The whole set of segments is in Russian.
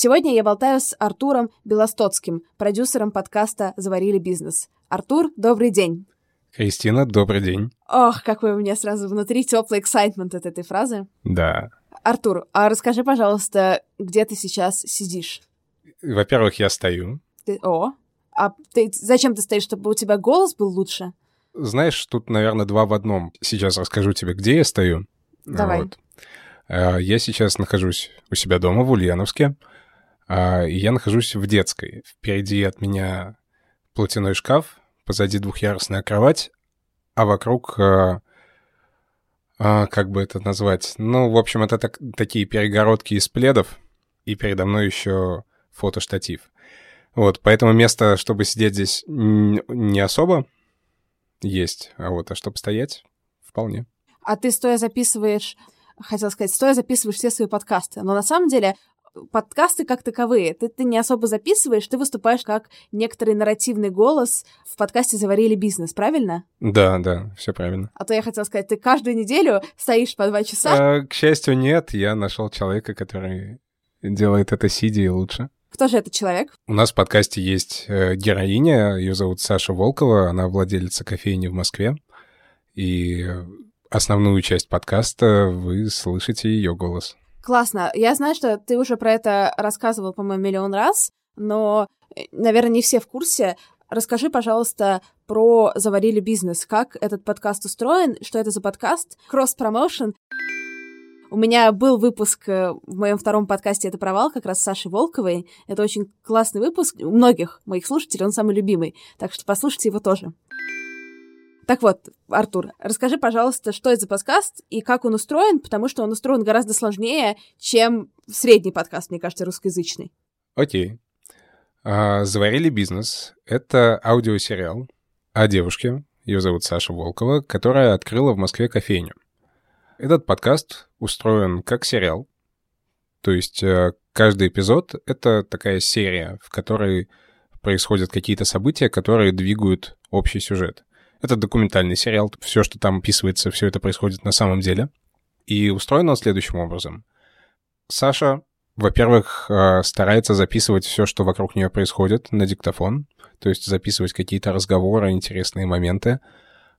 Сегодня я болтаю с Артуром Белостоцким, продюсером подкаста «Заварили бизнес». Артур, добрый день. Кристина, добрый день. Ох, какой у меня сразу внутри теплый эксайтмент от этой фразы. Да. Артур, а расскажи, пожалуйста, где ты сейчас сидишь? Во-первых, я стою. Ты... О, а ты зачем ты стоишь, чтобы у тебя голос был лучше? Знаешь, тут, наверное, два в одном. Сейчас расскажу тебе, где я стою. Давай. Вот. А, я сейчас нахожусь у себя дома в Ульяновске. А, я нахожусь в детской. Впереди от меня платяной шкаф, позади двухъярусная кровать, а вокруг... А, а, как бы это назвать? Ну, в общем, это так, такие перегородки из пледов, и передо мной еще фотоштатив. Вот, поэтому место, чтобы сидеть здесь, не особо есть, а вот, а чтобы стоять, вполне. А ты стоя записываешь, хотел сказать, стоя записываешь все свои подкасты, но на самом деле подкасты как таковые. Ты, ты не особо записываешь, ты выступаешь как некоторый нарративный голос в подкасте «Заварили бизнес», правильно? Да, да, все правильно. А то я хотела сказать, ты каждую неделю стоишь по два часа? А, к счастью, нет. Я нашел человека, который делает это сидя и лучше. Кто же этот человек? У нас в подкасте есть э, героиня, ее зовут Саша Волкова, она владелица кофейни в Москве. И основную часть подкаста вы слышите ее голос. Классно. Я знаю, что ты уже про это рассказывал, по-моему, миллион раз, но, э, наверное, не все в курсе. Расскажи, пожалуйста, про «Заварили бизнес». Как этот подкаст устроен? Что это за подкаст? Кросс-промоушен. У меня был выпуск э, в моем втором подкасте «Это провал» как раз с Сашей Волковой. Это очень классный выпуск. У многих моих слушателей он самый любимый. Так что послушайте его тоже. Так вот, Артур, расскажи, пожалуйста, что это за подкаст и как он устроен, потому что он устроен гораздо сложнее, чем средний подкаст, мне кажется, русскоязычный. Окей. А, «Заварили бизнес» — это аудиосериал о девушке, ее зовут Саша Волкова, которая открыла в Москве кофейню. Этот подкаст устроен как сериал, то есть э, каждый эпизод — это такая серия, в которой происходят какие-то события, которые двигают общий сюжет. Это документальный сериал. Все, что там описывается, все это происходит на самом деле. И устроено следующим образом. Саша, во-первых, э, старается записывать все, что вокруг нее происходит, на диктофон. То есть записывать какие-то разговоры, интересные моменты.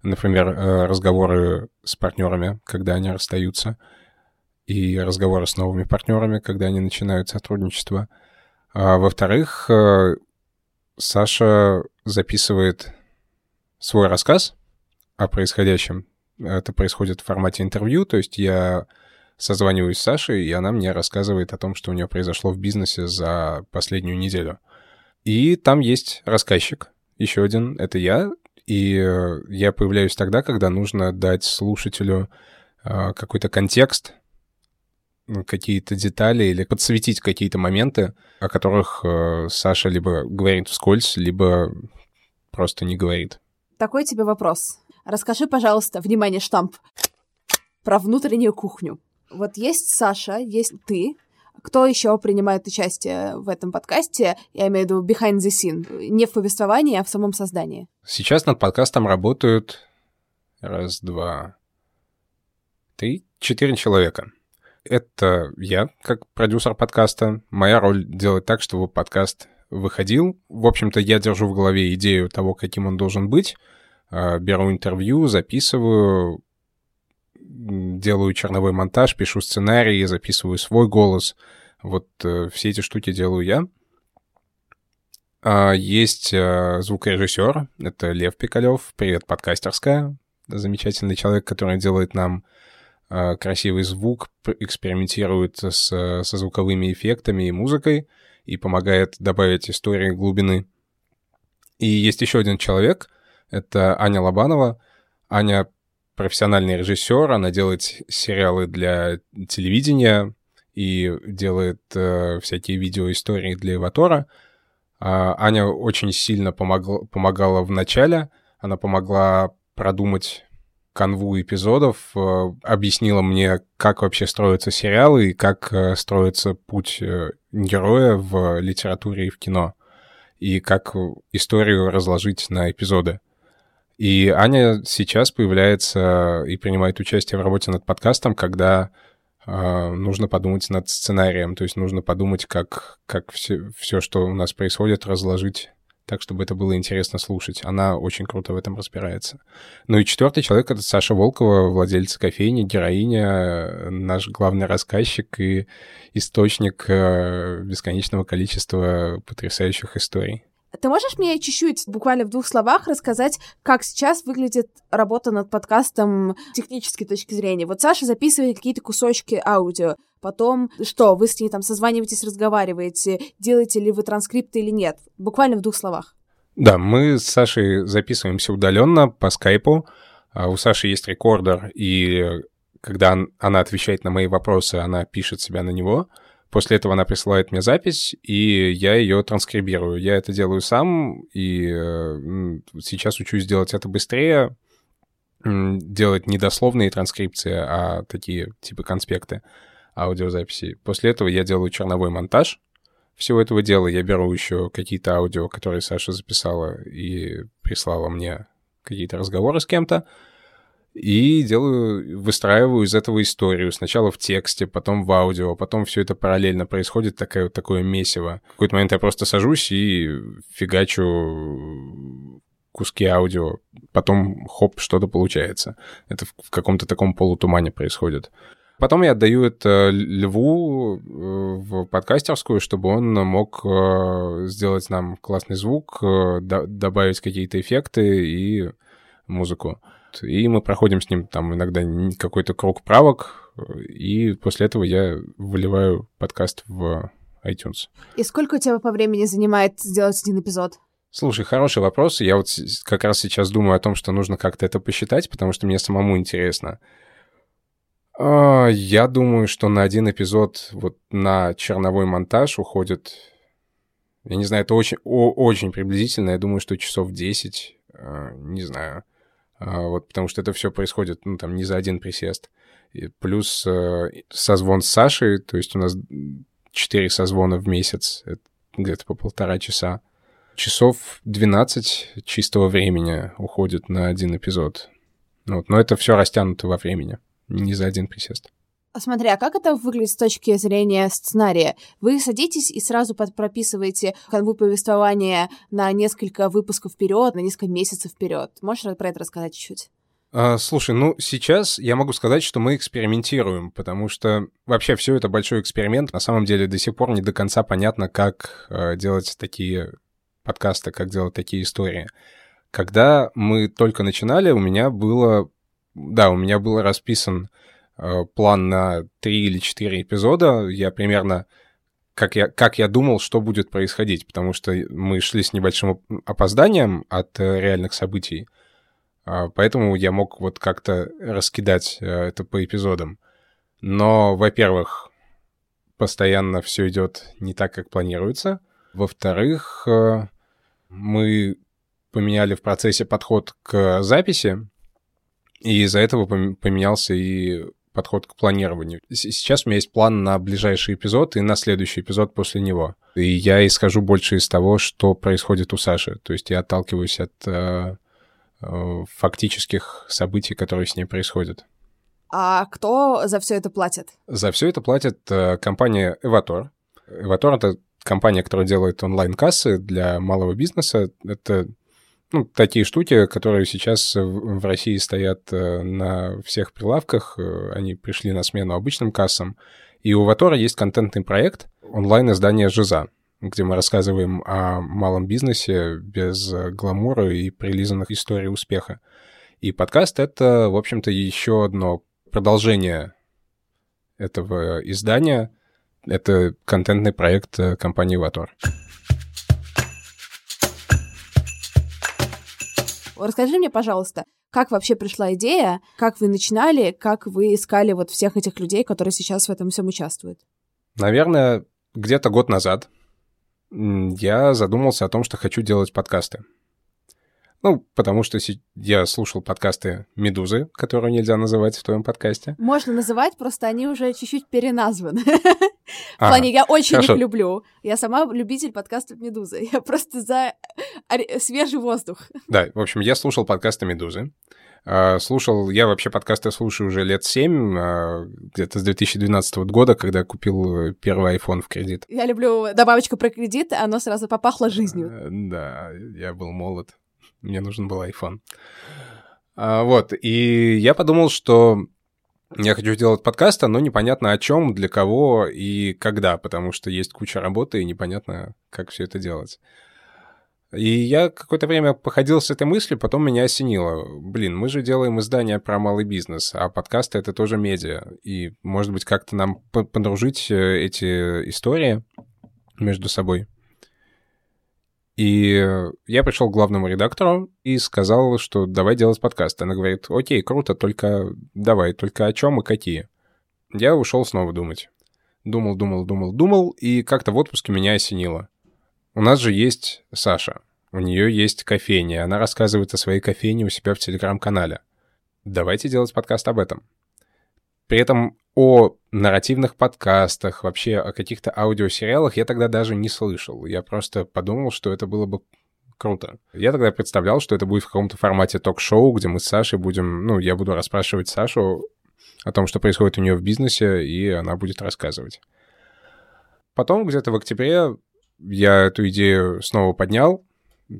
Например, э, разговоры с партнерами, когда они расстаются. И разговоры с новыми партнерами, когда они начинают сотрудничество. А во-вторых, э, Саша записывает свой рассказ о происходящем. Это происходит в формате интервью, то есть я созваниваюсь с Сашей, и она мне рассказывает о том, что у нее произошло в бизнесе за последнюю неделю. И там есть рассказчик, еще один, это я, и э, я появляюсь тогда, когда нужно дать слушателю э, какой-то контекст, какие-то детали или подсветить какие-то моменты, о которых э, Саша либо говорит вскользь, либо просто не говорит. Такой тебе вопрос. Расскажи, пожалуйста, внимание, штамп, про внутреннюю кухню. Вот есть Саша, есть ты. Кто еще принимает участие в этом подкасте? Я имею в виду behind the scene. Не в повествовании, а в самом создании. Сейчас над подкастом работают раз, два, три, четыре человека. Это я, как продюсер подкаста. Моя роль делать так, чтобы подкаст выходил. В общем-то, я держу в голове идею того, каким он должен быть. А, беру интервью, записываю, делаю черновой монтаж, пишу сценарий, записываю свой голос. Вот э, все эти штуки делаю я. А, есть э, звукорежиссер, это Лев Пикалев, привет, подкастерская. Замечательный человек, который делает нам э, красивый звук, экспериментирует с, со звуковыми эффектами и музыкой и помогает добавить истории глубины. И есть еще один человек, это Аня Лобанова. Аня профессиональный режиссер, она делает сериалы для телевидения и делает э, всякие видеоистории для Эватора. А, Аня очень сильно помогла, помогала в начале. Она помогла продумать канву эпизодов, э, объяснила мне, как вообще строятся сериалы и как э, строится путь э, героя в литературе и в кино, и как историю разложить на эпизоды. И Аня сейчас появляется и принимает участие в работе над подкастом, когда э, нужно подумать над сценарием, то есть нужно подумать, как, как все, все, что у нас происходит, разложить так, чтобы это было интересно слушать. Она очень круто в этом разбирается. Ну и четвертый человек — это Саша Волкова, владельца кофейни, героиня, наш главный рассказчик и источник э, бесконечного количества потрясающих историй. Ты можешь мне чуть-чуть, буквально в двух словах, рассказать, как сейчас выглядит работа над подкастом с технической точки зрения? Вот Саша записывает какие-то кусочки аудио, потом что, вы с ней там созваниваетесь, разговариваете, делаете ли вы транскрипты или нет? Буквально в двух словах. Да, мы с Сашей записываемся удаленно по скайпу. А у Саши есть рекордер, и когда она отвечает на мои вопросы, она пишет себя на него — После этого она присылает мне запись, и я ее транскрибирую. Я это делаю сам, и э, сейчас учусь делать это быстрее, делать не дословные транскрипции, а такие типа конспекты аудиозаписи. После этого я делаю черновой монтаж всего этого дела. Я беру еще какие-то аудио, которые Саша записала и прислала мне какие-то разговоры с кем-то, и делаю, выстраиваю из этого историю. Сначала в тексте, потом в аудио, потом все это параллельно происходит, такое, такое месиво. В какой-то момент я просто сажусь и фигачу куски аудио, потом хоп, что-то получается. Это в каком-то таком полутумане происходит. Потом я отдаю это Льву э, в подкастерскую, чтобы он мог э, сделать нам классный звук, э, добавить какие-то эффекты и музыку. И мы проходим с ним там иногда какой-то круг правок, и после этого я выливаю подкаст в iTunes. И сколько у тебя по времени занимает сделать один эпизод? Слушай, хороший вопрос. Я вот как раз сейчас думаю о том, что нужно как-то это посчитать, потому что мне самому интересно. А, я думаю, что на один эпизод вот на черновой монтаж уходит... Я не знаю, это очень, очень приблизительно. Я думаю, что часов 10, а, не знаю. А, вот, потому что это все происходит, ну, там, не за один присест. И плюс э, созвон с Сашей, то есть у нас 4 созвона в месяц, где-то по полтора часа. Часов 12 чистого времени уходит на один эпизод. Вот, но это все растянуто во времени, не за один присест. Смотри, а как это выглядит с точки зрения сценария? Вы садитесь и сразу прописываете канву повествования на несколько выпусков вперед, на несколько месяцев вперед. Можешь про это рассказать чуть-чуть? А, слушай, ну сейчас я могу сказать, что мы экспериментируем, потому что вообще все это большой эксперимент. На самом деле до сих пор не до конца понятно, как э, делать такие подкасты, как делать такие истории. Когда мы только начинали, у меня было, да, у меня был расписан план на три или четыре эпизода. Я примерно как я, как я думал, что будет происходить, потому что мы шли с небольшим опозданием от э, реальных событий, а, поэтому я мог вот как-то раскидать э, это по эпизодам. Но, во-первых, постоянно все идет не так, как планируется. Во-вторых, мы поменяли в процессе подход к записи, и из-за этого поменялся и подход к планированию. Сейчас у меня есть план на ближайший эпизод и на следующий эпизод после него. И я исхожу больше из того, что происходит у Саши. То есть я отталкиваюсь от э, э, фактических событий, которые с ней происходят. А кто за все это платит? За все это платит э, компания Evator. Evator — это компания, которая делает онлайн-кассы для малого бизнеса. Это ну, такие штуки, которые сейчас в России стоят э, на всех прилавках, э, они пришли на смену обычным кассам. И у Ватора есть контентный проект онлайн-издание «Жиза», где мы рассказываем о малом бизнесе без гламура и прилизанных историй успеха. И подкаст — это, в общем-то, еще одно продолжение этого издания. Это контентный проект э, компании «Ватор». Расскажи мне, пожалуйста, как вообще пришла идея, как вы начинали, как вы искали вот всех этих людей, которые сейчас в этом всем участвуют? Наверное, где-то год назад я задумался о том, что хочу делать подкасты. Ну, потому что я слушал подкасты «Медузы», которые нельзя называть в твоем подкасте. Можно называть, просто они уже чуть-чуть переназваны. В плане, я очень их люблю. Я сама любитель подкастов «Медузы». Я просто за свежий воздух. Да, в общем, я слушал подкасты «Медузы». А, слушал, я вообще подкасты слушаю уже лет семь, а, где-то с 2012 года, когда купил первый iPhone в кредит. Я люблю добавочку про кредит, оно сразу попахло жизнью. Э, да, я был молод мне нужен был iPhone. А, вот, и я подумал, что я хочу сделать подкаст, но непонятно о чем, для кого и когда, потому что есть куча работы и непонятно, как все это делать. И я какое-то время походил с этой мыслью, потом меня осенило. Блин, мы же делаем издание про малый бизнес, а подкасты — это тоже медиа. И, может быть, как-то нам подружить э, эти истории между собой. И я пришел к главному редактору и сказал, что давай делать подкаст. Она говорит, окей, круто, только давай, только о чем и какие. Я ушел снова думать. Думал, думал, думал, думал, и как-то в отпуске меня осенило. У нас же есть Саша. У нее есть кофейня. Она рассказывает о своей кофейне у себя в телеграм-канале. Давайте делать подкаст об этом. При этом о нарративных подкастах, вообще о каких-то аудиосериалах я тогда даже не слышал. Я просто подумал, что это было бы круто. Я тогда представлял, что это будет в каком-то формате ток-шоу, где мы с Сашей будем, ну, я буду расспрашивать Сашу о том, что происходит у нее в бизнесе, и она будет рассказывать. Потом где-то в октябре я эту идею снова поднял,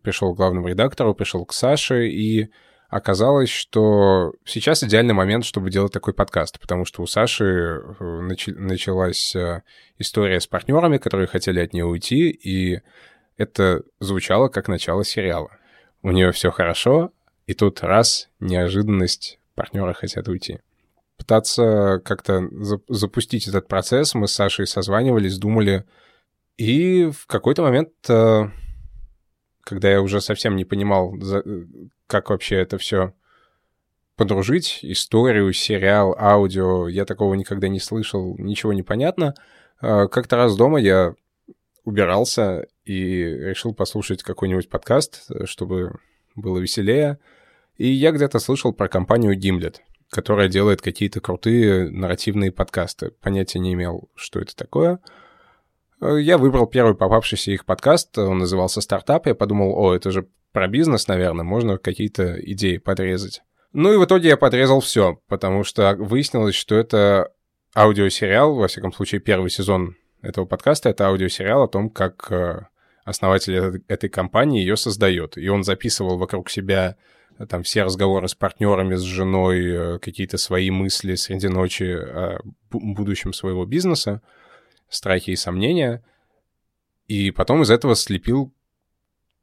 пришел к главному редактору, пришел к Саше, и оказалось, что сейчас идеальный момент, чтобы делать такой подкаст, потому что у Саши э, началась э, история с партнерами, которые хотели от нее уйти, и это звучало как начало сериала. У нее все хорошо, и тут раз, неожиданность, партнеры хотят уйти. Пытаться как-то запустить этот процесс, мы с Сашей созванивались, думали, и в какой-то момент э, когда я уже совсем не понимал, как вообще это все подружить, историю, сериал, аудио, я такого никогда не слышал, ничего не понятно. А, как-то раз дома я убирался и решил послушать какой-нибудь подкаст, чтобы было веселее. И я где-то слышал про компанию Gimlet, которая делает какие-то крутые нарративные подкасты. Понятия не имел, что это такое. Э, я выбрал первый попавшийся их подкаст, он назывался «Стартап», я подумал, о, это же про бизнес, наверное, можно какие-то идеи подрезать. Ну и в итоге я подрезал все, потому что выяснилось, что это аудиосериал, во всяком случае первый сезон этого подкаста, это аудиосериал о том, как э, основатель этой компании ее создает. И он записывал вокруг себя э, там все разговоры с партнерами, с женой, какие-то свои мысли среди ночи о будущем своего бизнеса страхи и сомнения, и потом из этого слепил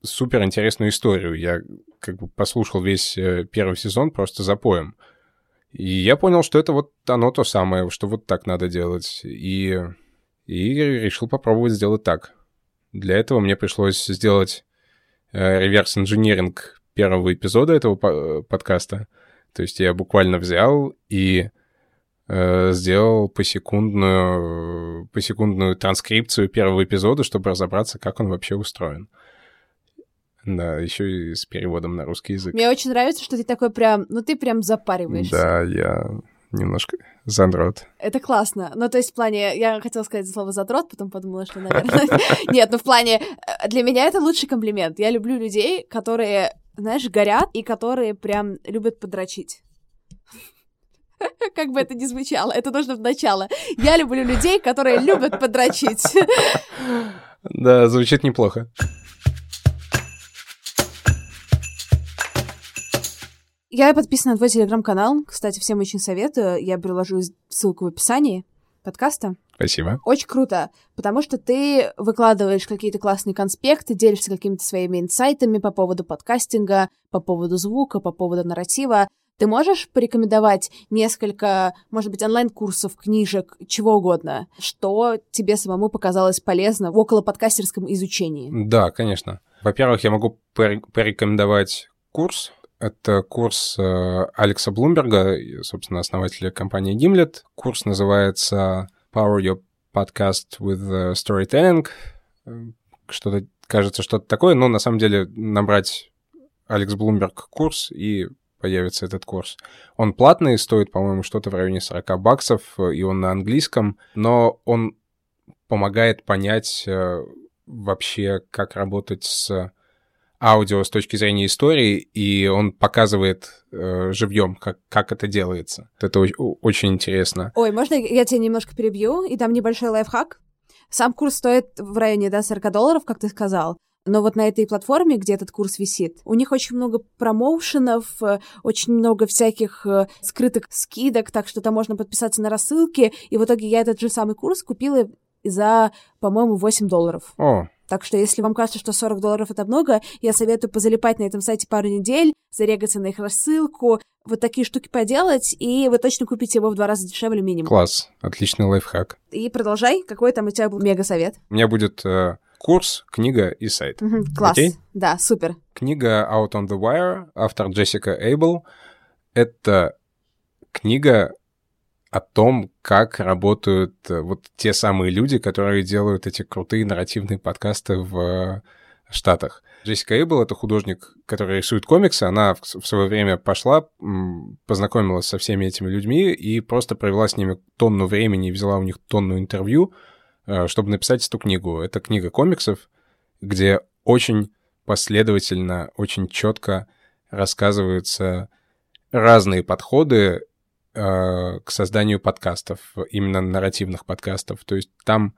супер интересную историю. Я как бы послушал весь э, первый сезон просто за поем. И я понял, что это вот оно то самое, что вот так надо делать. И, и решил попробовать сделать так. Для этого мне пришлось сделать э, реверс-инжиниринг первого эпизода этого э, подкаста. То есть я буквально взял и сделал посекундную, посекундную транскрипцию первого эпизода, чтобы разобраться, как он вообще устроен. Да, еще и с переводом на русский язык. Мне очень нравится, что ты такой прям, ну ты прям запариваешься. Да, я немножко задрот. Это классно. Ну, то есть в плане, я хотела сказать слово задрот, потом подумала, что, наверное... Нет, ну в плане, э, для меня это лучший комплимент. Я люблю людей, которые, знаешь, горят и которые прям любят подрочить. Как бы это ни звучало, это нужно в начало. Я люблю людей, которые любят подрочить. Да, звучит неплохо. Я подписана на твой телеграм-канал. Кстати, всем очень советую. Я приложу ссылку в описании подкаста. Спасибо. Очень круто, потому что ты выкладываешь какие-то классные конспекты, делишься какими-то своими инсайтами по поводу подкастинга, по поводу звука, по поводу нарратива. Ты можешь порекомендовать несколько, может быть, онлайн-курсов, книжек, чего угодно, что тебе самому показалось полезно в около подкастерском изучении? Да, конечно. Во-первых, я могу порекомендовать курс. Это курс э, Алекса Блумберга, собственно, основателя компании Gimlet. Курс называется Power Your Podcast with э, Storytelling. что-то кажется что-то такое, но на самом деле набрать Алекс Блумберг курс и появится этот курс. Он платный, стоит, по-моему, что-то в районе 40 баксов, и он на английском, но он помогает понять э, вообще, как работать с аудио с точки зрения истории, и он показывает э, живьем, как, как это делается. Это очень интересно. Ой, можно я тебя немножко перебью и дам небольшой лайфхак? Сам курс стоит в районе да, 40 долларов, как ты сказал. Но вот на этой платформе, где этот курс висит, у них очень много промоушенов, э, очень много всяких э, скрытых скидок, так что там можно подписаться на рассылки. И в итоге я этот же самый курс купила за, по-моему, 8 долларов. О, так что, если вам кажется, что 40 долларов это много, я советую позалипать на этом сайте пару недель, зарегаться на их рассылку, вот такие штуки поделать, и вы точно купите его в два раза дешевле минимум. Класс, отличный лайфхак. И продолжай, какой там у тебя был мега-совет? У меня будет э, курс, книга и сайт. Угу, класс, Окей? да, супер. Книга Out on the Wire, автор Джессика Эйбл. Это книга о том, как работают э, вот те самые люди, которые делают эти крутые нарративные подкасты в э, Штатах. Джессика Эйбл — это художник, который рисует комиксы. Она в свое время пошла, познакомилась со всеми этими людьми и просто провела с ними тонну времени, взяла у них тонну интервью, чтобы написать эту книгу. Это книга комиксов, где очень последовательно, очень четко рассказываются разные подходы э, к созданию подкастов, именно нарративных подкастов. То есть там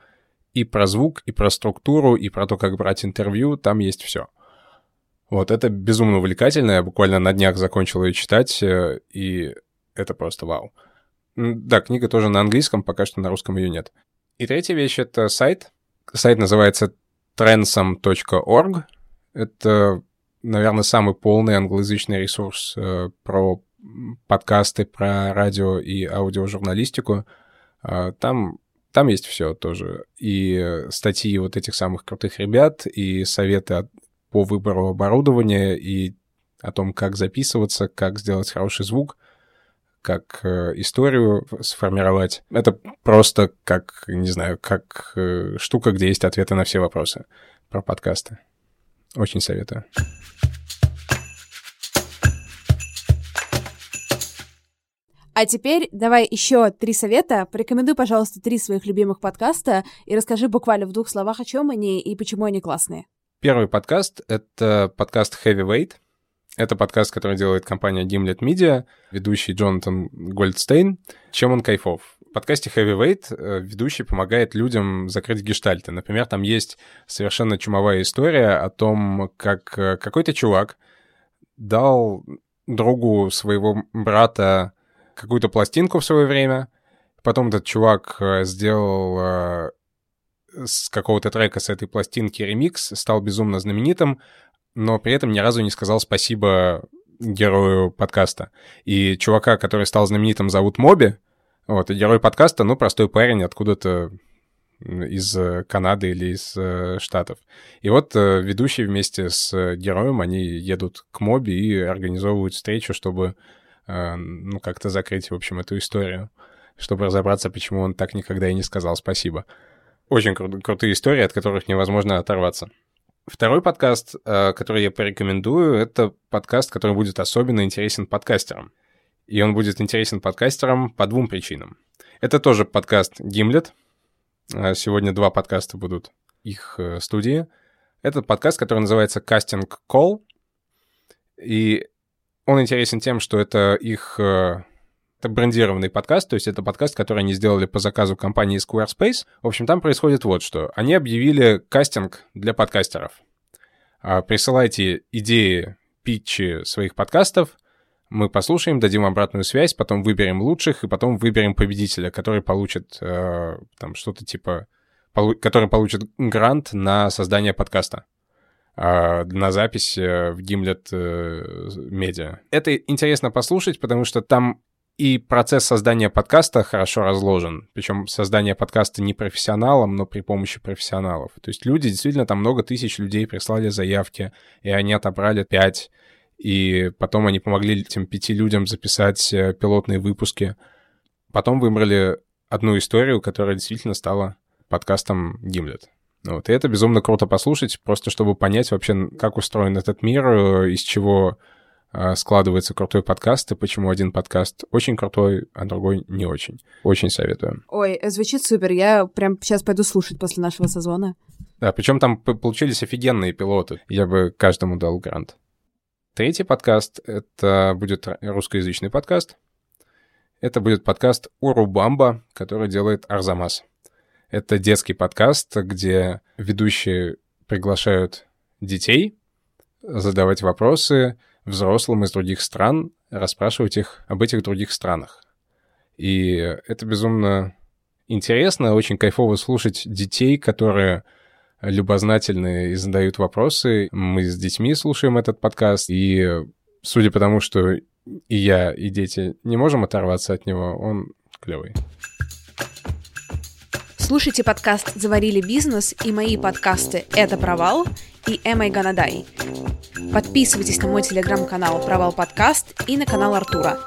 и про звук, и про структуру, и про то, как брать интервью, там есть все. Вот, это безумно увлекательно. Я буквально на днях закончил ее читать, э, и это просто вау. Да, книга тоже на английском, пока что на русском ее нет. И третья вещь — это сайт. Сайт называется transom.org. Это, наверное, самый полный англоязычный ресурс э, про подкасты про радио и аудиожурналистику. А, там, там есть все тоже. И статьи вот этих самых крутых ребят, и советы по выбору оборудования, и о том, как записываться, как сделать хороший звук, как э, историю сформировать. Это просто как, не знаю, как э, штука, где есть ответы на все вопросы про подкасты. Очень советую. А теперь давай еще три совета. Порекомендуй, пожалуйста, три своих любимых подкаста и расскажи буквально в двух словах, о чем они и почему они классные. Первый подкаст — это подкаст Heavyweight. Это подкаст, который делает компания Gimlet Media, ведущий Джонатан Гольдстейн. Чем он кайфов? В подкасте Heavyweight э, ведущий помогает людям закрыть гештальты. Например, там есть совершенно чумовая история о том, как э, какой-то чувак дал другу своего брата какую-то пластинку в свое время. Потом этот чувак э, сделал с какого-то трека с этой пластинки ремикс, стал безумно знаменитым, но при этом ни разу не сказал спасибо герою подкаста. И чувака, который стал знаменитым, зовут Моби. Вот, и герой подкаста, ну, простой парень откуда-то из Канады или из э, Штатов. И вот ведущий вместе с героем, они едут к Моби и организовывают встречу, чтобы Э, ну, как-то закрыть, в общем, эту историю, чтобы разобраться, почему он так никогда и не сказал спасибо. Очень кру- крутые истории, от которых невозможно оторваться. Второй подкаст, э, который я порекомендую, это подкаст, который будет особенно интересен подкастерам. И он будет интересен подкастерам по двум причинам. Это тоже подкаст Gimlet. Э, сегодня два подкаста будут их студии. Это подкаст, который называется Casting Call. И он интересен тем, что это их э, это брендированный подкаст, то есть это подкаст, который они сделали по заказу компании Squarespace. В общем, там происходит вот что. Они объявили кастинг для подкастеров. А, присылайте идеи, питчи своих подкастов, мы послушаем, дадим обратную связь, потом выберем лучших, и потом выберем победителя, который получит э, там что-то типа... Полу- который получит грант на создание подкаста. А, на запись э, в Gimlet э, Media. Это интересно послушать, потому что там и процесс создания подкаста хорошо разложен. Причем создание подкаста не профессионалом, но при помощи профессионалов. То есть люди, действительно, там много тысяч людей прислали заявки, и они отобрали пять, и потом они помогли этим пяти людям записать э, пилотные выпуски. Потом выбрали одну историю, которая действительно стала подкастом Gimlet. Вот. И это безумно круто послушать, просто чтобы понять вообще, как устроен этот мир, э, из чего складывается крутой подкаст, и почему один подкаст очень крутой, а другой не очень. Очень советую. Ой, э, звучит супер. Я прям сейчас пойду слушать после нашего сезона. Да, причем там получились офигенные пилоты. Я бы каждому дал грант. Третий подкаст — это будет русскоязычный подкаст. Это будет подкаст Урубамба, который делает Арзамас. Это детский подкаст, где ведущие приглашают детей задавать вопросы взрослым из других стран, расспрашивать их об этих других странах. И это безумно интересно, очень кайфово слушать детей, которые любознательные и задают вопросы. Мы с детьми слушаем этот подкаст, и судя по тому, что и я, и дети не можем оторваться от него, он клевый. Слушайте подкаст «Заварили бизнес» и мои подкасты «Это провал» и «Am I gonna die?». Подписывайтесь на мой телеграм-канал «Провал подкаст» и на канал Артура.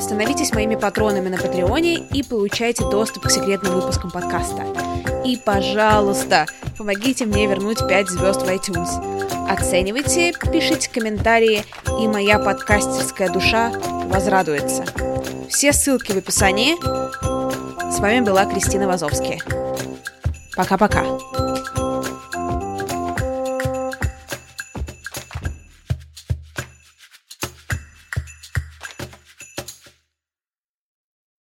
Становитесь моими патронами на Патреоне и получайте доступ к секретным выпускам подкаста. И, пожалуйста, помогите мне вернуть 5 звезд в iTunes. Оценивайте, пишите комментарии, и моя подкастерская душа возрадуется. Все ссылки в описании. С вами была Кристина Вазовская. Пока-пока.